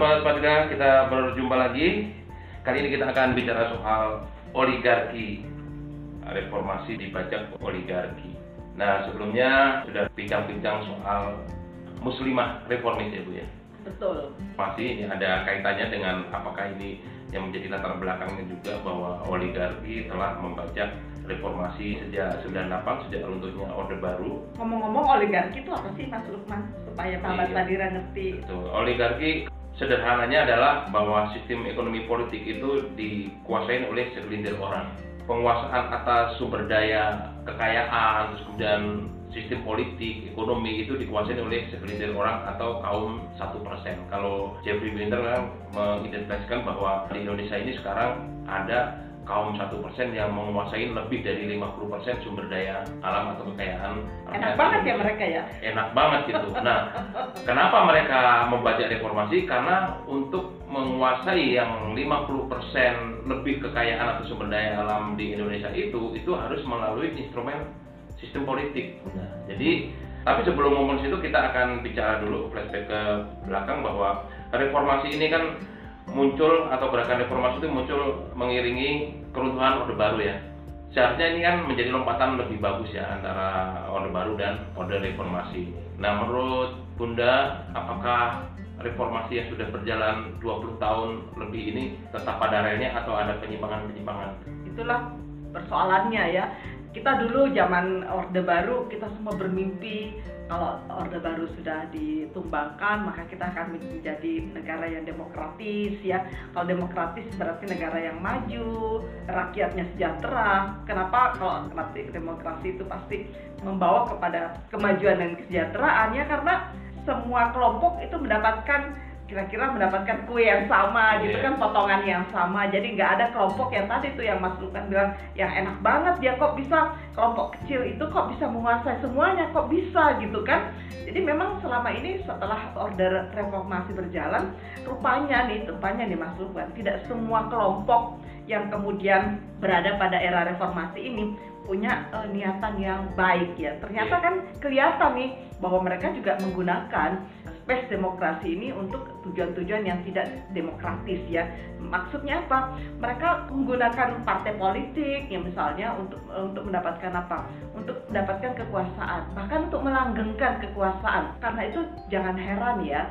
sahabat Padina, kita berjumpa lagi. Kali ini kita akan bicara soal oligarki, reformasi dibajak oligarki. Nah, sebelumnya sudah bincang-bincang soal muslimah reformis ya Bu ya. Betul. Masih ini ada kaitannya dengan apakah ini yang menjadi latar belakangnya juga bahwa oligarki telah membajak reformasi sejak 98 sejak runtuhnya Orde Baru. Ngomong-ngomong oligarki itu apa sih Mas Lukman? Supaya Sahabat Iya. Ngerti. Itu oligarki sederhananya adalah bahwa sistem ekonomi politik itu dikuasai oleh segelintir orang. Penguasaan atas sumber daya kekayaan, terus kemudian sistem politik, ekonomi itu dikuasai oleh segelintir orang atau kaum satu persen. Kalau Jeffrey Winter kan mengidentifikasikan bahwa di Indonesia ini sekarang ada kaum satu persen yang menguasai lebih dari 50% sumber daya alam atau kekayaan. Enak banget ya mereka ya. Enak banget gitu. Nah, Kenapa mereka membajak reformasi? Karena untuk menguasai yang 50% lebih kekayaan atau sumber daya alam di Indonesia itu itu harus melalui instrumen sistem politik. Nah, jadi tapi sebelum ngomong situ kita akan bicara dulu flashback ke belakang bahwa reformasi ini kan muncul atau gerakan reformasi itu muncul mengiringi keruntuhan Orde Baru ya. Seharusnya ini kan menjadi lompatan lebih bagus ya antara Orde Baru dan Orde Reformasi. Nah, menurut Bunda, apakah reformasi yang sudah berjalan 20 tahun lebih ini tetap pada relnya atau ada penyimpangan-penyimpangan? Itulah persoalannya ya. Kita dulu zaman Orde Baru kita semua bermimpi kalau Orde Baru sudah ditumbangkan maka kita akan menjadi negara yang demokratis ya. Kalau demokratis berarti negara yang maju, rakyatnya sejahtera. Kenapa kalau demokrasi, demokrasi itu pasti membawa kepada kemajuan dan kesejahteraannya karena semua kelompok itu mendapatkan kira-kira mendapatkan kue yang sama gitu Iya. kan potongan yang sama jadi nggak ada kelompok yang tadi tuh yang Mas Lukan bilang yang enak banget dia kok bisa kelompok kecil itu kok bisa menguasai semuanya kok bisa gitu kan jadi memang selama ini setelah order reformasi berjalan rupanya nih rupanya nih Mas Lukan tidak semua kelompok yang kemudian berada pada era reformasi ini punya eh, niatan yang baik ya ternyata Iya. kan kelihatan nih bahwa mereka juga menggunakan space demokrasi ini untuk tujuan-tujuan yang tidak demokratis ya. Maksudnya apa? Mereka menggunakan partai politik yang misalnya untuk untuk mendapatkan apa? Untuk mendapatkan kekuasaan, bahkan untuk melanggengkan kekuasaan. Karena itu jangan heran ya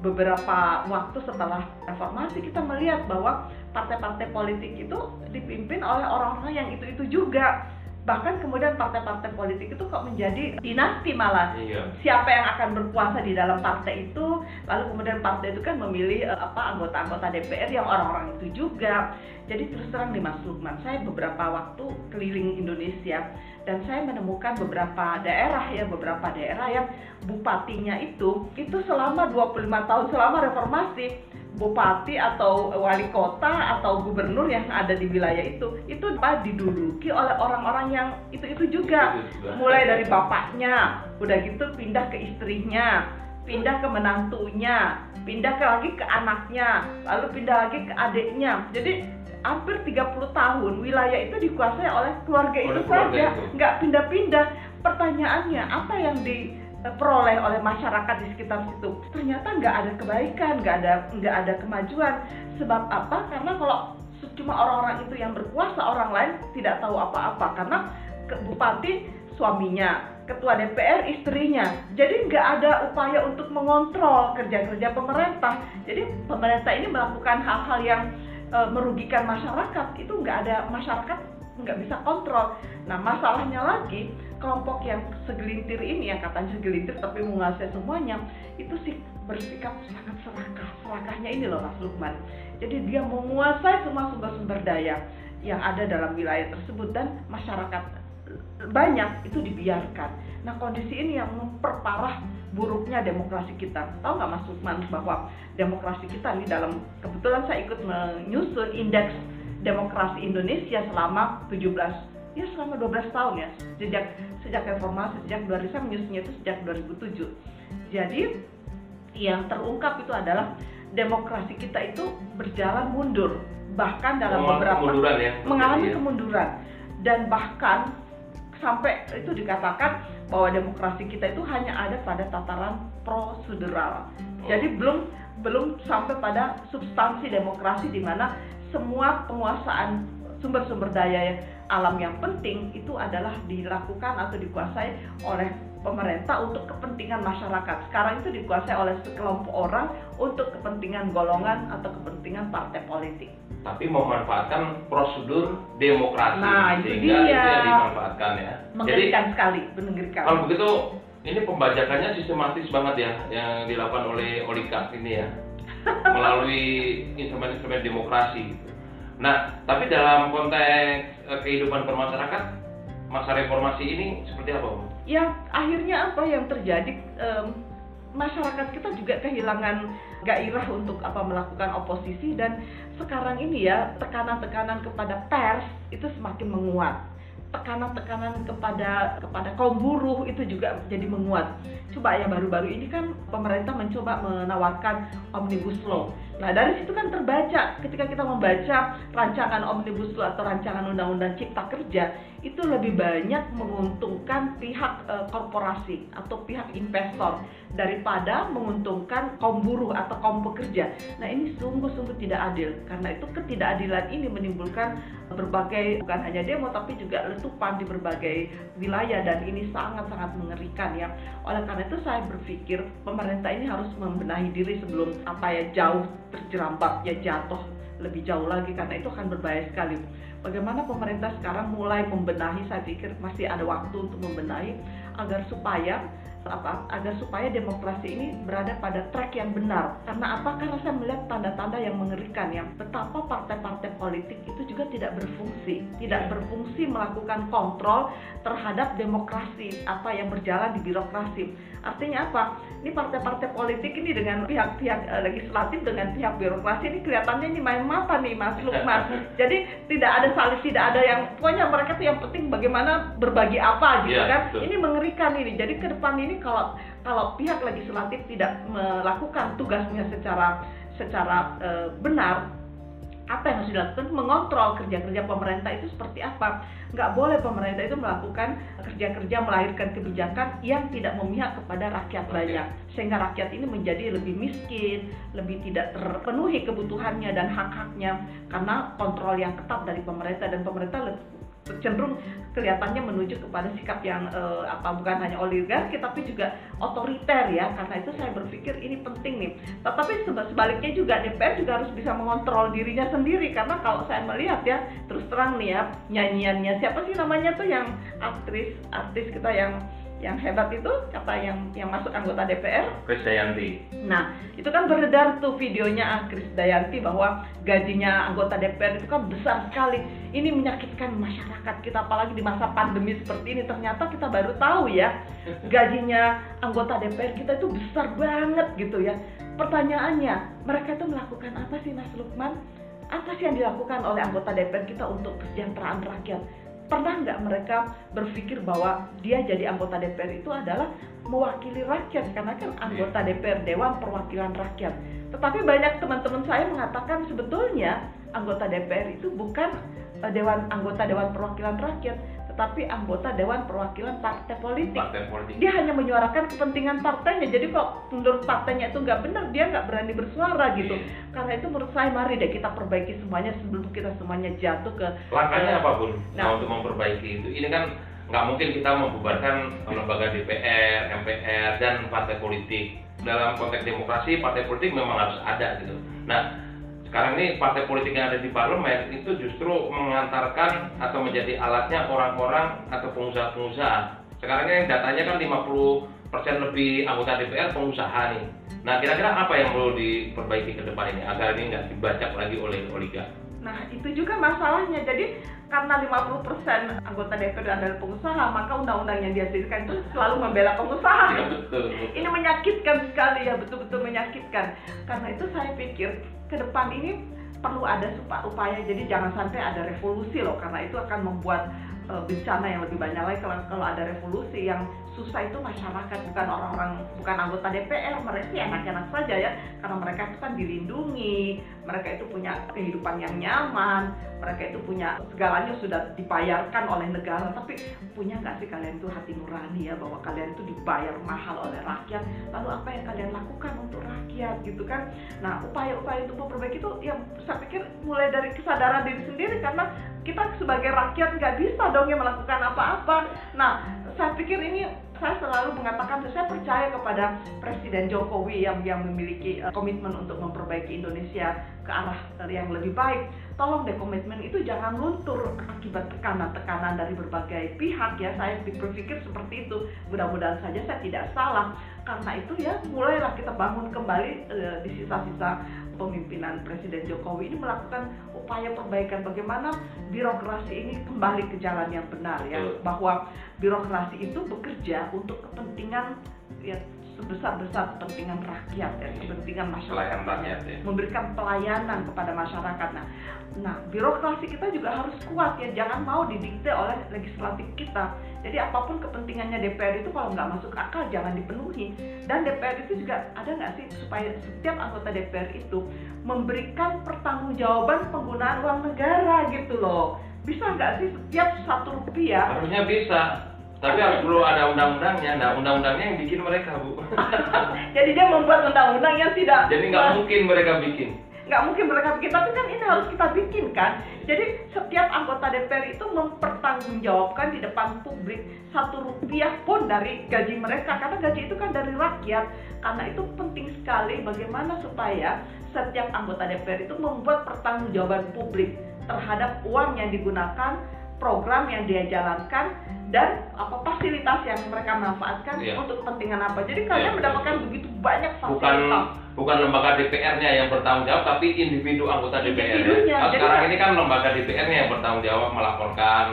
beberapa waktu setelah reformasi kita melihat bahwa partai-partai politik itu dipimpin oleh orang-orang yang itu-itu juga bahkan kemudian partai-partai politik itu kok menjadi dinasti malah. Iya. siapa yang akan berkuasa di dalam partai itu? Lalu kemudian partai itu kan memilih eh, apa anggota-anggota DPR yang orang-orang itu juga. Jadi terus terang nih Mas Lukman saya beberapa waktu keliling Indonesia dan saya menemukan beberapa daerah ya beberapa daerah yang bupatinya itu itu selama 25 tahun selama reformasi bupati atau wali kota atau gubernur yang ada di wilayah itu itu apa? Diduduki oleh orang-orang yang juga. Itu juga. mulai dari bapaknya udah gitu pindah ke istrinya pindah ke menantunya pindah ke lagi ke anaknya lalu pindah lagi ke adiknya. Jadi hampir 30 tahun wilayah itu dikuasai oleh keluarga Oleh itu keluarga saja. itu. nggak pindah-pindah. Pertanyaannya apa yang diperoleh oleh masyarakat di sekitar situ. Ternyata nggak ada kebaikan nggak ada nggak ada kemajuan. Sebab apa? Karena kalau cuma orang-orang itu yang berkuasa orang lain tidak tahu apa-apa. Karena bupati suaminya ketua DPR istrinya. Jadi nggak ada upaya untuk mengontrol kerja-kerja pemerintah. Jadi pemerintah ini melakukan hal-hal yang eh, merugikan masyarakat. Itu nggak ada masyarakat nggak bisa kontrol nah masalahnya lagi kelompok yang segelintir ini yang katanya segelintir tapi menguasai semuanya itu sih bersikap sangat serakah serakahnya ini loh Mas Lukman jadi dia menguasai semua sumber-sumber daya yang ada dalam wilayah tersebut dan masyarakat banyak itu dibiarkan. Nah kondisi ini yang memperparah buruknya demokrasi kita. Tahu nggak Mas Lukman bahwa demokrasi kita ini dalam kebetulan saya ikut menyusun indeks demokrasi Indonesia selama 17 ya selama 12 tahun ya sejak sejak reformasi sejak 2000 saya menyusunnya itu sejak 2007. Jadi yang terungkap itu adalah demokrasi kita itu berjalan mundur bahkan dalam Mengalami beberapa kemunduran ya. mengalami Iya. kemunduran dan bahkan sampai itu dikatakan bahwa demokrasi kita itu hanya ada pada tataran prosedural. Oh. Jadi belum belum sampai pada substansi demokrasi di mana semua penguasaan sumber-sumber daya alam yang penting itu adalah dilakukan atau dikuasai oleh pemerintah untuk kepentingan masyarakat. Sekarang itu dikuasai oleh sekelompok orang untuk kepentingan golongan atau kepentingan partai politik. Tapi memanfaatkan prosedur demokrasi Nah, itu sehingga dia. itu yang dimanfaatkan ya. Jadi Mengerikan sekali, mengerikan. kalau begitu ini pembajakannya sistematis banget ya yang dilakukan oleh oligark ini ya melalui instrumen-instrumen demokrasi. gitu. Nah, tapi dalam konteks eh, kehidupan bermasyarakat masa reformasi ini seperti apa, Bu? ya akhirnya apa yang terjadi em, masyarakat kita juga kehilangan gairah untuk apa melakukan oposisi dan sekarang ini ya tekanan-tekanan kepada pers itu semakin menguat tekanan-tekanan kepada kepada kaum buruh itu juga jadi menguat. Coba ya baru-baru ini kan pemerintah mencoba menawarkan omnibus law nah dari situ kan terbaca ketika kita membaca rancangan omnibus law atau rancangan undang-undang cipta kerja itu lebih banyak menguntungkan pihak eh, korporasi atau pihak investor daripada menguntungkan kaum buruh atau kaum pekerja. Nah ini sungguh-sungguh tidak adil karena itu ketidakadilan ini menimbulkan berbagai bukan hanya demo tapi juga letupan di berbagai wilayah dan ini sangat-sangat mengerikan ya. Oleh karena itu saya berpikir pemerintah ini harus membenahi diri sebelum apa ya jauh terjerambab ya jatuh lebih jauh lagi karena itu akan berbahaya sekali. Bagaimana pemerintah sekarang mulai membenahi, saya pikir masih ada waktu untuk membenahi agar supaya apa agar supaya demokrasi ini berada pada track yang benar. Karena apa? Karena saya melihat tanda-tanda yang mengerikan ya. Betapa partai-partai politik itu juga tidak berfungsi, tidak berfungsi melakukan kontrol terhadap demokrasi apa yang berjalan di birokrasi. Artinya apa? Ini partai-partai politik ini dengan pihak-pihak eh, legislatif dengan pihak birokrasi ini kelihatannya ini main mata nih Mas Lukman. Jadi tidak ada saling tidak ada yang pokoknya mereka tuh yang penting bagaimana berbagi apa gitu Iya, kan. betul. Ini mengerikan ini. Jadi ke depan ini kalau kalau pihak legislatif tidak melakukan tugasnya secara secara eh, benar apa yang harus dilakukan? Mengontrol kerja-kerja pemerintah itu seperti apa? Nggak boleh pemerintah itu melakukan kerja-kerja melahirkan kebijakan yang tidak memihak kepada rakyat Oke. banyak. Sehingga rakyat ini menjadi lebih miskin lebih tidak terpenuhi kebutuhannya dan hak-haknya. Karena kontrol yang ketat dari pemerintah dan pemerintah cenderung kelihatannya menuju kepada sikap yang eh, apa bukan hanya oligarki tapi juga otoriter ya. Karena itu saya berpikir ini penting nih. Tetapi seba- sebaliknya juga DPR juga harus bisa mengontrol dirinya sendiri. Karena kalau saya melihat ya terus terang nih ya nyanyiannya. Siapa sih namanya tuh yang aktris artis kita yang yang hebat itu kata yang yang masuk anggota DPR Chris Dayanti. Nah, itu kan beredar tuh videonya Kris Dayanti bahwa gajinya anggota DPR itu kan besar sekali. Ini menyakitkan masyarakat kita apalagi di masa pandemi seperti ini. Ternyata kita baru tahu ya, gajinya anggota DPR kita itu besar banget gitu ya. Pertanyaannya, mereka itu melakukan apa sih Mas Lukman? Apa sih yang dilakukan oleh anggota DPR kita untuk kesejahteraan rakyat? Pernah nggak mereka berpikir bahwa dia jadi anggota DPR itu adalah mewakili rakyat? Karena kan anggota DPR Dewan Perwakilan Rakyat. Tetapi banyak teman-teman saya mengatakan sebetulnya anggota DPR itu bukan eh, dewan anggota Dewan Perwakilan Rakyat, tetapi anggota Dewan Perwakilan Partai Politik. Partai politik. Dia hanya menyuarakan kepentingan partainya. Jadi kok menurut partainya itu nggak benar, dia nggak berani bersuara gitu. Iya. Karena itu menurut saya mari deh kita perbaiki semuanya sebelum kita semuanya jatuh ke Langkahnya eh, apa pun Nah. untuk memperbaiki itu. Ini kan nggak mungkin kita membubarkan lembaga DPR, MPR, dan partai politik. Dalam konteks demokrasi, partai politik memang harus ada gitu. Nah, sekarang ini partai politik yang ada di parlemen itu justru mengantarkan atau menjadi alatnya orang-orang atau pengusaha-pengusaha. Sekarang ini datanya kan 50% lebih anggota DPR pengusaha nih. Nah, kira-kira apa yang perlu diperbaiki ke depan ini agar ini nggak dibajak lagi oleh oligark? Nah, itu juga masalahnya. Jadi, karena 50% anggota DPR adalah pengusaha, maka undang-undang yang dihasilkan itu selalu membela pengusaha. Ya, betul, betul. Ini menyakitkan sekali ya, betul-betul menyakitkan. Karena itu saya pikir ke depan ini perlu ada upaya jadi jangan sampai ada revolusi loh karena itu akan membuat eh, bencana yang lebih banyak lagi. Kalau kalau ada revolusi yang susah itu masyarakat bukan orang-orang bukan anggota DPR mereka sih enak-enak saja ya. Karena mereka itu kan dilindungi mereka itu punya kehidupan yang nyaman mereka itu punya segalanya sudah dibayarkan oleh negara. Tapi punya nggak sih kalian itu hati nurani ya bahwa kalian itu dibayar mahal oleh rakyat? Lalu apa yang kalian lakukan untuk rakyat gitu kan? Nah upaya-upaya untuk memperbaiki itu yang saya pikir mulai dari kesadaran diri sendiri. Karena kita sebagai rakyat nggak bisa dong yang melakukan apa-apa nah saya pikir ini saya selalu mengatakan saya percaya kepada Presiden Jokowi yang yang memiliki uh, komitmen untuk memperbaiki Indonesia ke arah yang lebih baik. Tolong deh komitmen itu jangan luntur akibat tekanan-tekanan dari berbagai pihak ya. Saya berpikir seperti itu. Mudah-mudahan saja saya tidak salah. Karena itu ya mulailah kita bangun kembali uh, di sisa-sisa pemimpinan Presiden Jokowi ini melakukan upaya perbaikan. Bagaimana birokrasi ini kembali ke jalan yang benar ya. Bahwa birokrasi itu bekerja untuk kepentingan ya sebesar-besar kepentingan rakyat ya, kepentingan masyarakat, rakyat, ya. memberikan pelayanan kepada masyarakat. Nah, nah birokrasi kita juga harus kuat ya, jangan mau didikte oleh legislatif kita. Jadi apa pun kepentingannya DPR itu kalau nggak masuk akal jangan dipenuhi. Dan DPR itu juga ada nggak sih supaya setiap anggota DPR itu memberikan pertanggungjawaban penggunaan uang negara gitu loh. Bisa nggak sih setiap satu rupiah? Harusnya bisa tapi harus perlu ada undang-undangnya. Nah, undang-undangnya yang bikin mereka, Bu. Jadi dia membuat undang-undang yang tidak Jadi nggak mungkin mereka bikin. Nggak mungkin mereka bikin, tapi kan ini harus kita bikin kan. Jadi setiap anggota DPR itu mempertanggungjawabkan di depan publik satu rupiah pun dari gaji mereka karena gaji itu kan dari rakyat. Karena itu penting sekali bagaimana supaya setiap anggota DPR itu membuat pertanggungjawaban publik terhadap uang yang digunakan, program yang dia jalankan dan apa fasilitas yang mereka manfaatkan yeah. untuk kepentingan apa. Jadi kalian yeah. mendapatkan begitu banyak fasilitas. Bukan bukan lembaga DPR-nya yang bertanggung jawab, tapi individu anggota DPR. Ya. Nah, sekarang kan, ini kan lembaga DPR-nya yang bertanggung jawab melaporkan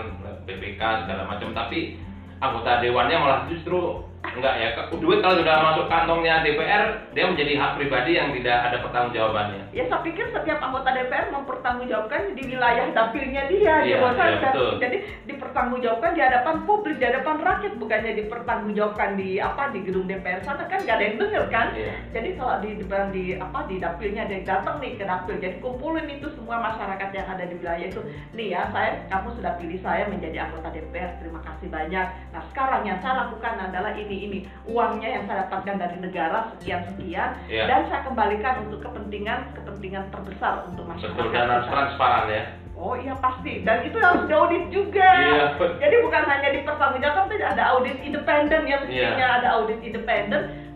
BPK segala macam, tapi anggota dewannya malah justru enggak ya duit kalau sudah masuk kantongnya DPR dia menjadi hak pribadi yang tidak ada pertanggungjawabannya. Ya saya pikir setiap anggota DPR mempertanggungjawabkan di wilayah dapilnya dia iya, di iya, jadi dipertanggungjawabkan di hadapan publik di hadapan rakyat bukannya dipertanggungjawabkan di apa di gedung DPR sana kan nggak ada yang dengar kan? Iya. jadi kalau di, di di apa di dapilnya dia datang nih ke dapil jadi kumpulin itu semua masyarakat yang ada di wilayah itu. Nih ya saya kamu sudah pilih saya menjadi anggota DPR terima kasih banyak. Nah sekarang yang saya lakukan adalah ini ini uangnya yang saya dapatkan dari negara sekian sekian yeah. dan saya kembalikan untuk kepentingan kepentingan terbesar untuk masyarakat. Betul dan transparan ya. Oh iya pasti dan itu harus diaudit juga. Iya. Jadi bukan hanya dipertanggungjawabkan tapi ada audit independen ya mestinya yeah. ada audit independen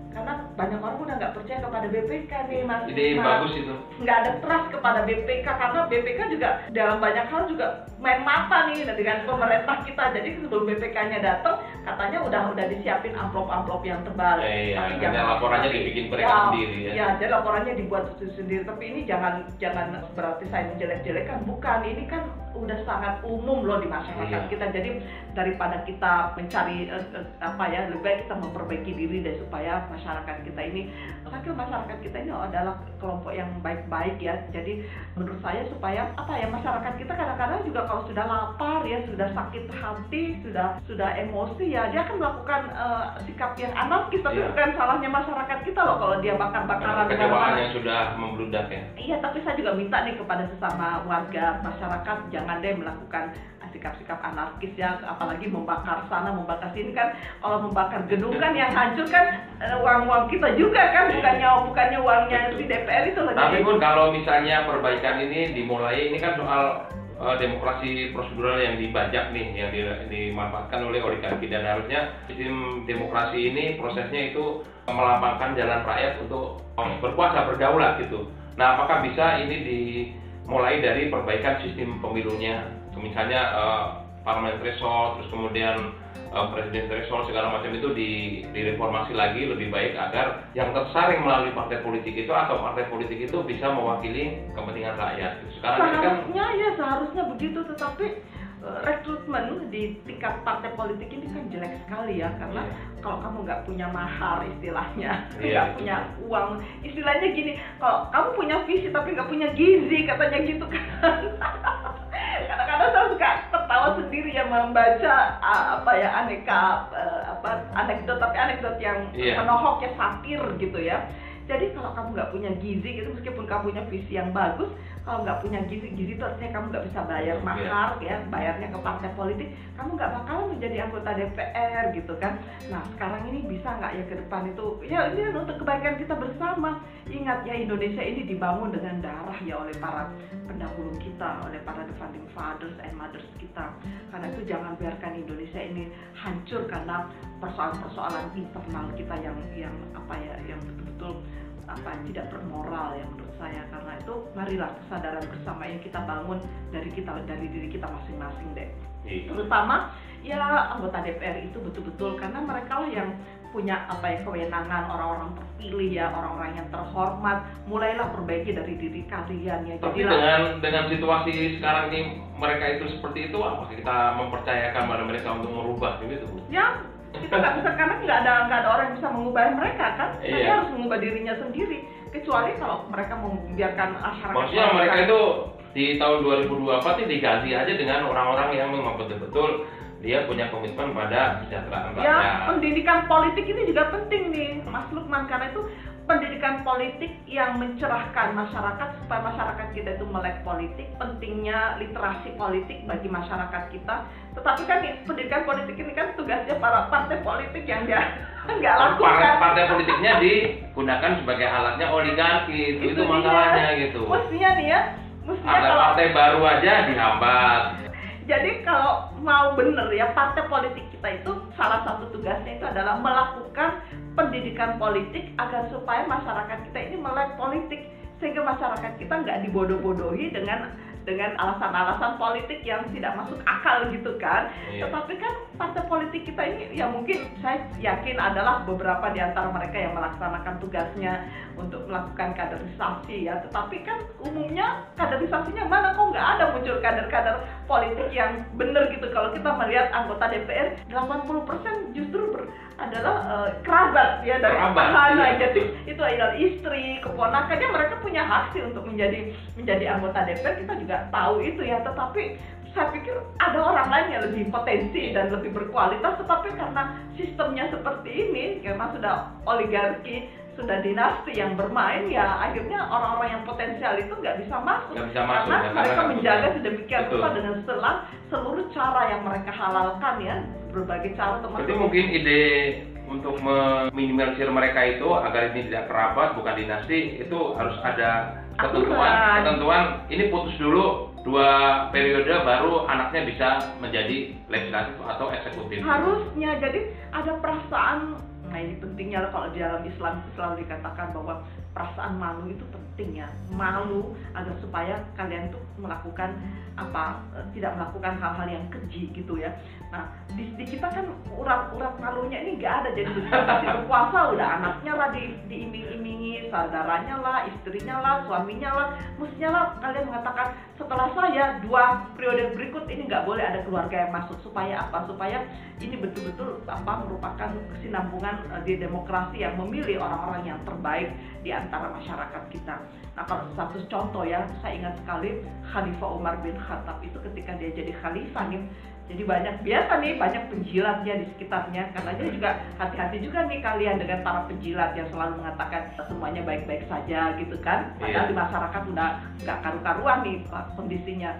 banyak orang udah nggak percaya kepada BPK nih mas. Jadi mas, bagus itu. nggak ada trust kepada BPK karena BPK juga dalam banyak hal juga main mata nih dengan pemerintah kita. Jadi sebelum BPK-nya datang katanya udah udah disiapin amplop-amplop yang tebal ya, iya, jangan laporannya dibikin mereka ya, sendiri ya. ya jadi laporannya dibuat sendiri. Tapi ini jangan jangan berarti saya menjelek-jelekan. Bukan ini kan udah sangat umum loh di masyarakat iya. kita. Jadi daripada kita mencari uh, apa ya lebih baik kita memperbaiki diri deh supaya masyarakat kita ini saya masyarakat kita ini adalah kelompok yang baik-baik ya. Jadi menurut saya supaya apa ya masyarakat kita kadang-kadang juga kalau sudah lapar ya sudah sakit hati sudah sudah emosi ya dia akan melakukan uh, sikap yang anarkis. Tapi yeah. bukan salahnya masyarakat kita loh kalau dia bakar-bakaran kecewaan yang sudah membludak ya. Iya tapi saya juga minta nih kepada sesama warga masyarakat jangan deh melakukan sikap-sikap anarkis ya apalagi membakar sana membakar sini kan kalau membakar gedung kan yang hancur kan eh, uang-uang kita juga kan bukannya bukannya uangnya di DPR itu loh tapi pun kalau misalnya perbaikan ini dimulai ini kan soal uh, demokrasi prosedural yang dibajak nih yang dimanfaatkan oleh oligarki dan harusnya sistem demokrasi ini prosesnya itu melapangkan jalan rakyat untuk berkuasa berdaulat gitu. Nah, apakah bisa ini dimulai dari perbaikan sistem pemilunya misalnya uh, parliament threshold terus kemudian uh, presiden threshold segala macam itu di, direformasi lagi lebih baik agar yang tersaring melalui partai politik itu atau partai politik itu bisa mewakili kepentingan rakyat. Sekarang kan seharusnya kan, ya seharusnya begitu tetapi Eh, rekrutmen di tingkat partai politik ini kan jelek sekali ya karena yeah. kalau kamu nggak punya mahar istilahnya nggak yeah. punya uang istilahnya gini kalau kamu punya visi tapi nggak punya gizi katanya gitu kan kadang-kadang saya suka tertawa sendiri ya membaca apa ya aneka uh, apa anekdot tapi anekdot yang yeah. menohok ya satir gitu ya Jadi kalau kamu nggak punya gizi gitu, meskipun kamu punya visi yang bagus, kalau nggak punya gizi, gizi itu artinya kamu nggak bisa bayar Iya. mahar ya, bayarnya ke partai politik, kamu nggak bakalan menjadi anggota DPR gitu kan. Nah sekarang ini bisa nggak ya ke depan itu, ya ini kan untuk kebaikan kita bersama. Ingat ya Indonesia ini dibangun dengan darah ya oleh para pendahulu kita, oleh para the founding fathers and mothers kita. Karena itu jangan biarkan Indonesia ini hancur karena persoalan-persoalan internal kita yang yang apa ya yang betul-betul apa tidak bermoral ya menurut saya. Karena itu marilah kesadaran bersama yang kita bangun dari kita dari diri kita masing-masing deh. Iya. terutama ya anggota DPR itu betul-betul karena mereka lah yang punya apa ya kewenangan. Orang-orang terpilih ya orang-orang yang terhormat. Mulailah perbaiki dari diri kalian ya Tapi jadilah dengan dengan situasi sekarang ini mereka itu seperti itu, apakah kita mempercayakan pada mereka untuk merubah gitu? ya kita nggak bisa karena nggak ada nggak ada orang yang bisa mengubah mereka kan Iya. mereka harus mengubah dirinya sendiri kecuali kalau mereka membiarkan masyarakat Maksudnya mereka itu di tahun 2024 ini diganti aja dengan orang-orang yang memang betul-betul dia punya komitmen pada kesejahteraan ya rakyat. pendidikan politik ini juga penting nih Mas Lukman karena itu pendidikan politik yang mencerahkan masyarakat supaya masyarakat kita itu melek politik pentingnya literasi politik bagi masyarakat kita tetapi kan pendidikan politik ini kan tugasnya para partai politik yang dia nggak Partai, lakukan partai politiknya digunakan sebagai alatnya oligarki itu, itu dia. masalahnya gitu. mestinya nih ya mestinya Ada kalau partai baru aja dihambat. Jadi kalau mau bener ya partai politik kita itu salah satu tugasnya itu adalah melakukan pendidikan politik agar supaya masyarakat kita ini melek politik sehingga masyarakat kita nggak dibodoh-bodohi dengan dengan alasan-alasan politik yang tidak masuk akal gitu kan. Iya. Tetapi kan partai politik kita ini ya mungkin saya yakin adalah beberapa di antara mereka yang melaksanakan tugasnya untuk melakukan kaderisasi ya. Tetapi kan umumnya kaderisasinya mana kok nggak ada muncul kader-kader politik yang benar gitu. Kalau kita melihat anggota DPR 80% justru ber- adalah eh, kerabat ya dari petahana. iya. Jadi itu adalah istri, keponakannya mereka punya hak sih untuk menjadi menjadi anggota DPR. Kita juga tahu itu ya. Tetapi saya pikir ada orang lain yang lebih potensi dan lebih berkualitas tetapi karena sistemnya seperti ini karena sudah oligarki sudah dinasti yang bermain ya akhirnya orang-orang yang potensial itu nggak bisa masuk. Nggak bisa masuk, karena ya, karena mereka menjaga sedemikian rupa dengan selang seluruh cara yang mereka halalkan ya berbagai cara Berarti termasuk mungkin ide untuk meminimalisir mereka itu agar ini tidak kerabat bukan dinasti itu harus ada ketentuan. Ketentuan ini putus dulu dua periode baru anaknya bisa menjadi legislatif atau eksekutif. Harusnya jadi ada perasaan nah ini pentingnya kalau di dalam Islam selalu dikatakan bahwa perasaan malu itu penting ya. Malu agar supaya kalian tuh melakukan apa eh, tidak melakukan hal-hal yang keji gitu ya nah di, di kita kan urat-urat malunya ini nggak ada jadi begitu berkuasa udah. Anaknya lah di, diiming-imingi saudaranya lah istrinya lah suaminya lah. Mestinya lah kalian mengatakan setelah saya dua periode berikut ini nggak boleh ada keluarga yang masuk. Supaya apa? Supaya ini betul-betul apa merupakan kesinambungan eh, di demokrasi yang memilih orang-orang yang terbaik di antara masyarakat kita. Nah kalau satu contoh ya saya ingat sekali Khalifah Umar bin Khattab itu ketika dia jadi khalifah nih jadi banyak biasa nih banyak penjilatnya di sekitarnya. Karena dia juga hati-hati juga nih kalian dengan para penjilat yang selalu mengatakan semuanya baik-baik saja gitu kan. Padahal Iya. di masyarakat udah nggak karu-karuan nih kondisinya.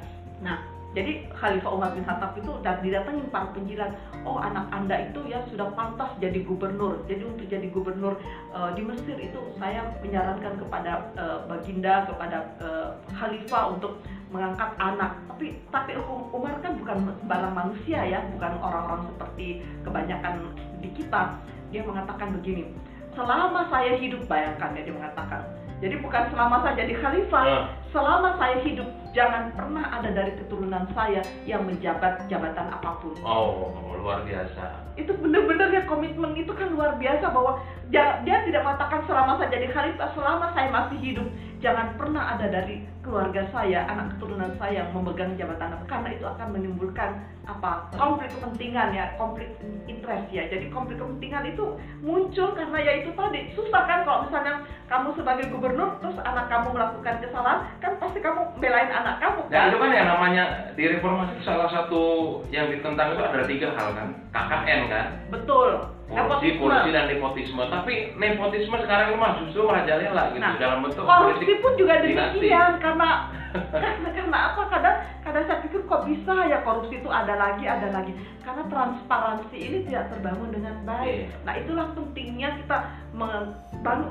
Nah jadi Khalifah Umar bin Khattab itu dan didatengin para penjilat. Oh anak anda itu ya sudah pantas jadi gubernur. Jadi untuk jadi gubernur eh, di Mesir itu saya menyarankan kepada eh, baginda kepada eh, Khalifah untuk mengangkat anak. Tapi tapi Um- Umar kan bukan sembarang manusia ya bukan orang-orang seperti kebanyakan di kita. Dia mengatakan begini selama saya hidup bayangkan ya dia mengatakan. Jadi bukan selama saya jadi khalifah Nah, selama saya hidup jangan pernah ada dari keturunan saya yang menjabat jabatan apa pun. Oh luar biasa. Itu benar-benar ya komitmen itu kan luar biasa bahwa dia, dia tidak mengatakan selama saya jadi khalifah selama saya masih hidup. Jangan pernah ada dari keluarga saya anak keturunan saya yang memegang jabatan apa karena itu akan menimbulkan apa konflik kepentingan ya konflik interest ya. Jadi konflik kepentingan itu muncul karena ya itu tadi. Susah kan kalau misalnya kamu sebagai gubernur terus anak kamu melakukan kesalahan kan pasti kamu belain anak kamu dan kan? itu kan yang namanya di reformasi salah satu yang ditentang itu ada tiga hal kan? KKN kan? Betul. Korupsi, korupsi dan nepotisme. Tapi nepotisme sekarang mah justru merajalela gitu Nah, dalam bentuk korupsi politik pun juga demikian karena karena karena apa kadang kadang saya pikir kok bisa ya korupsi itu ada lagi ada lagi. Karena transparansi ini tidak terbangun dengan baik. Iya. nah itulah pentingnya kita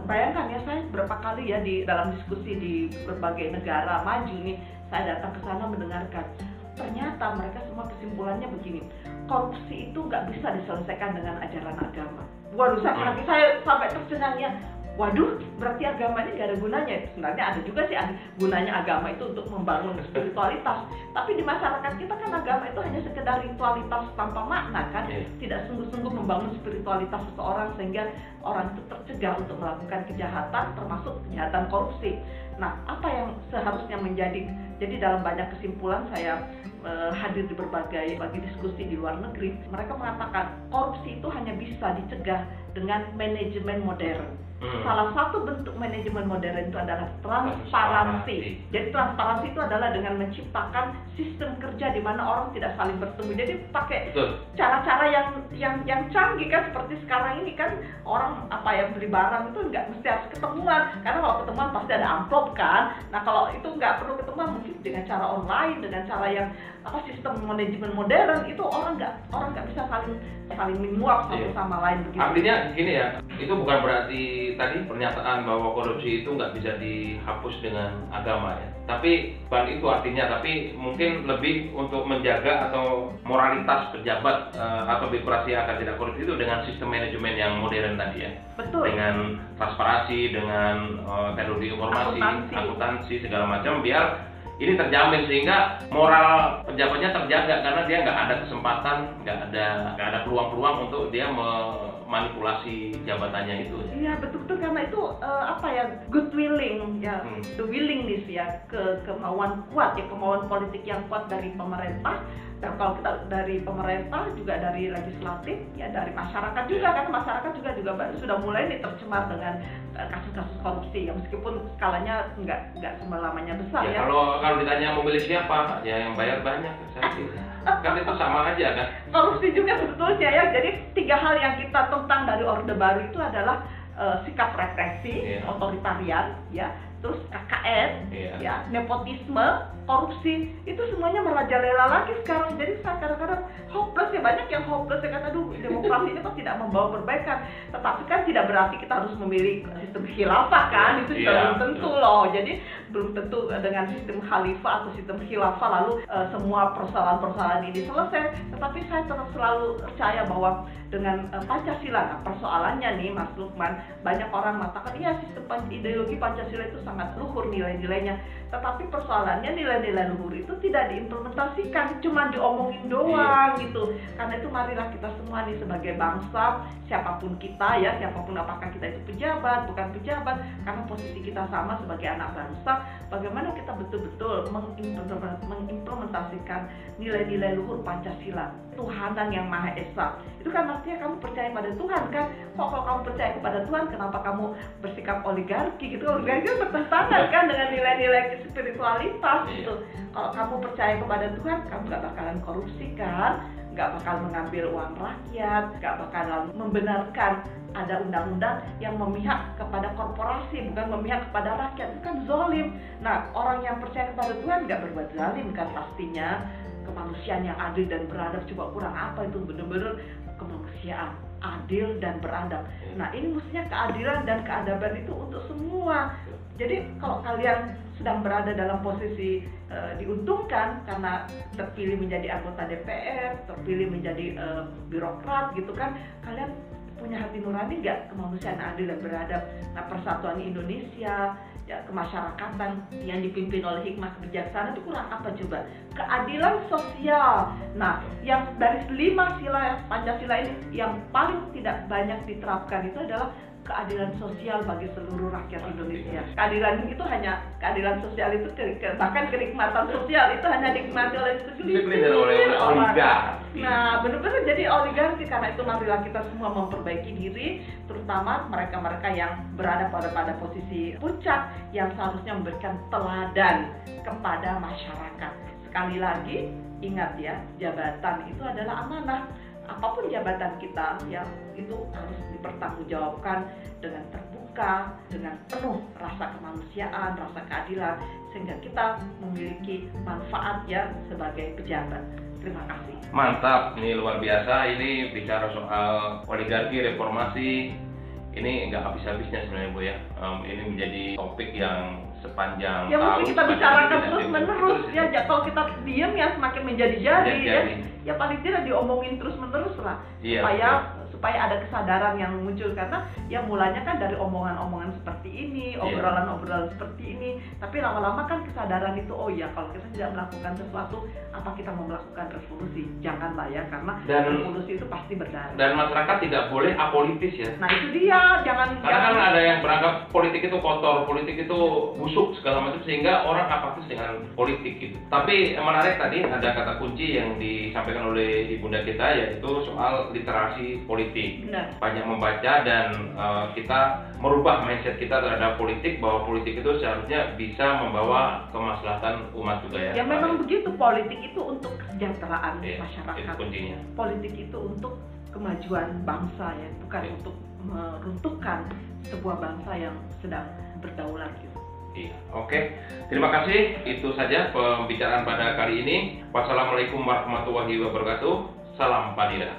bayangkan ya saya berapa kali ya di dalam diskusi di berbagai negara maju nih saya datang ke sana mendengarkan. Ternyata mereka semua kesimpulannya begini korupsi itu nggak bisa diselesaikan dengan ajaran agama. Waduh saya kaki saya sampai tercengang ya Waduh, berarti agama ini gak ada gunanya. Sebenarnya ada juga sih gunanya agama itu untuk membangun spiritualitas. Tapi di masyarakat kita kan agama itu hanya sekedar ritualitas tanpa makna kan. Iya. Tidak sungguh-sungguh membangun spiritualitas seseorang sehingga orang itu tercegah untuk melakukan kejahatan termasuk kejahatan korupsi. Nah, apa yang seharusnya menjadi jadi dalam banyak kesimpulan saya eh, hadir di berbagai bagi diskusi di luar negeri, mereka mengatakan korupsi itu hanya bisa dicegah dengan manajemen modern. Hmm. Salah satu bentuk manajemen modern itu adalah transparansi. Jadi transparansi itu adalah dengan menciptakan sistem kerja di mana orang tidak saling bertemu. Jadi pakai cara-cara yang yang yang canggih kan seperti sekarang ini kan orang apa ya beli barang itu nggak mesti harus ketemuan karena kalau ketemuan pasti ada amplop kan. Nah kalau itu nggak perlu ketemuan mungkin dengan cara online dengan cara yang apa sistem manajemen modern itu orang nggak orang nggak bisa saling saling menyuap satu Iya. sama lain begitu. Artinya gini ya, itu bukan berarti tadi pernyataan bahwa korupsi itu nggak bisa dihapus dengan agama ya. Tapi bukan itu artinya, tapi mungkin lebih untuk menjaga atau moralitas pejabat eh, atau birokrasi agar tidak korupsi itu dengan sistem manajemen yang modern tadi ya. Betul. Dengan transparansi, dengan eh, teknologi informasi, Akuntansi. akuntansi segala macam biar ini terjamin sehingga moral pejabatnya terjaga karena dia nggak ada kesempatan, nggak ada nggak ada peluang-peluang untuk dia memanipulasi jabatannya itu. Iya betul-betul karena itu eh, apa ya good willing ya Hmm. the willingness ya ke kemauan kuat ya kemauan politik yang kuat dari pemerintah dan kalau kita dari pemerintah juga dari legislatif ya dari masyarakat juga kan masyarakat juga juga sudah mulai nih tercemar dengan eh, kasus-kasus korupsi ya meskipun skalanya nggak nggak selamanya besar Ya, ya. kalau kalau ditanya memilih siapa, ya yang bayar banyak saya kira. kan itu sama aja kan. korupsi juga sebetulnya ya. Jadi tiga hal yang kita tentang dari Orde Baru itu adalah eh, sikap represi, Iya. otoritarian, ya, terus KKN, Iya. ya, nepotisme, korupsi, itu semuanya merajalela lagi sekarang. Jadi saya kadang-kadang hopeless ya banyak yang hopeless ya kata aduh demokrasi ini kok tidak membawa perbaikan. Tetapi kan tidak berarti kita harus memilih sistem khilafah kan, itu juga Iya, belum tentu loh. Jadi belum tentu dengan sistem khalifah atau sistem khilafah lalu eh, semua persoalan-persoalan ini selesai. Tetapi saya tetap selalu percaya bahwa dengan eh, Pancasila, nah persoalannya nih Mas Lukman, banyak orang mengatakan iya sistem pan- ideologi Pancasila itu sangat luhur nilai-nilainya. Tetapi persoalannya nilai-nilai luhur itu tidak diimplementasikan, cuma diomongin doang gitu. Karena itu marilah kita semua nih sebagai bangsa, siapa pun kita ya, siapa pun apakah kita itu pejabat, bukan pejabat, karena posisi kita sama sebagai anak bangsa, bagaimana kita betul-betul mengimplement- mengimplementasikan nilai-nilai luhur Pancasila, Tuhanan yang Maha Esa. Itu kan artinya kamu percaya pada Tuhan kan? Kok kalau kamu percaya kepada Tuhan, kenapa kamu bersikap oligarki gitu? Oligarki itu bertentangan kan dengan nilai-nilai spiritualitas Iya. gitu. Kalau kamu percaya kepada Tuhan, kamu gak bakalan korupsi kan? Gak bakal mengambil uang rakyat, gak bakalan membenarkan ada undang-undang yang memihak kepada korporasi, bukan memihak kepada rakyat. Itu kan zolim. Nah, orang yang percaya kepada Tuhan gak berbuat zalim kan pastinya. Kemanusiaan yang adil dan beradab coba kurang apa itu bener-bener kemanusiaan adil dan beradab. Nah, ini mestinya keadilan dan keadaban itu untuk semua. Jadi kalau kalian sedang berada dalam posisi eh, diuntungkan karena terpilih menjadi anggota DPR, terpilih menjadi eh, birokrat gitu kan, kalian punya hati nurani nggak kemanusiaan adil dan beradab? Nah persatuan Indonesia, ya kemasyarakatan yang dipimpin oleh hikmah kebijaksanaan itu kurang apa coba? Keadilan sosial. Nah yang dari lima sila Pancasila ini yang paling tidak banyak diterapkan itu adalah keadilan sosial bagi seluruh rakyat Indonesia. Keadilan itu hanya keadilan sosial itu ke- ke- bahkan kenikmatan sosial itu hanya dinikmati oleh Segelintir orang. Nah, benar-benar jadi oligarki karena itu marilah kita semua memperbaiki diri, terutama mereka-mereka yang berada pada pada posisi puncak yang seharusnya memberikan teladan kepada masyarakat. Sekali lagi, ingat ya, jabatan itu adalah amanah. Apa pun jabatan kita ya itu harus dipertanggungjawabkan dengan terbuka, dengan penuh rasa kemanusiaan, rasa keadilan sehingga kita memiliki manfaat ya sebagai pejabat. Terima kasih. Mantap, ini luar biasa. Ini bicara soal oligarki, reformasi. Ini nggak habis-habisnya sebenarnya Bu ya. Um, ini menjadi topik yang sepanjang ya tahun. kita bicarakan terus menerus Terus ya kalau kita diem ya semakin menjadi-jadi ya Menjadi-jadi. ya paling tidak diomongin terus menerus lah Iya, supaya supaya ada kesadaran yang muncul karena ya mulanya kan dari omongan-omongan seperti ini Iya. obrolan-obrolan seperti ini tapi lama-lama kan kesadaran itu oh ya kalau kita tidak melakukan sesuatu apa kita mau melakukan revolusi janganlah ya karena Dan- revolusi itu pasti berdarah Dan masyarakat tidak boleh apolitis ya. nah itu dia jangan Karena kan jangan ada yang beranggap politik itu kotor, politik itu busuk segala macam sehingga orang apatis dengan politik gitu. Tapi menarik tadi ada kata kunci yang disampaikan oleh ibunda kita yaitu soal literasi politik. Benar Banyak membaca dan eh, kita merubah mindset kita terhadap politik bahwa politik itu seharusnya bisa membawa kemaslahatan umat juga ya. ya memang begitu politik itu untuk kesejahteraan itu masyarakat kuncinya. politik itu untuk kemajuan bangsa ya bukan Iya. untuk meruntuhkan sebuah bangsa yang sedang berdaulat gitu. Iya, oke. Terima kasih. Itu saja pembicaraan pada kali ini. Wassalamualaikum warahmatullahi wabarakatuh. Salam Padira.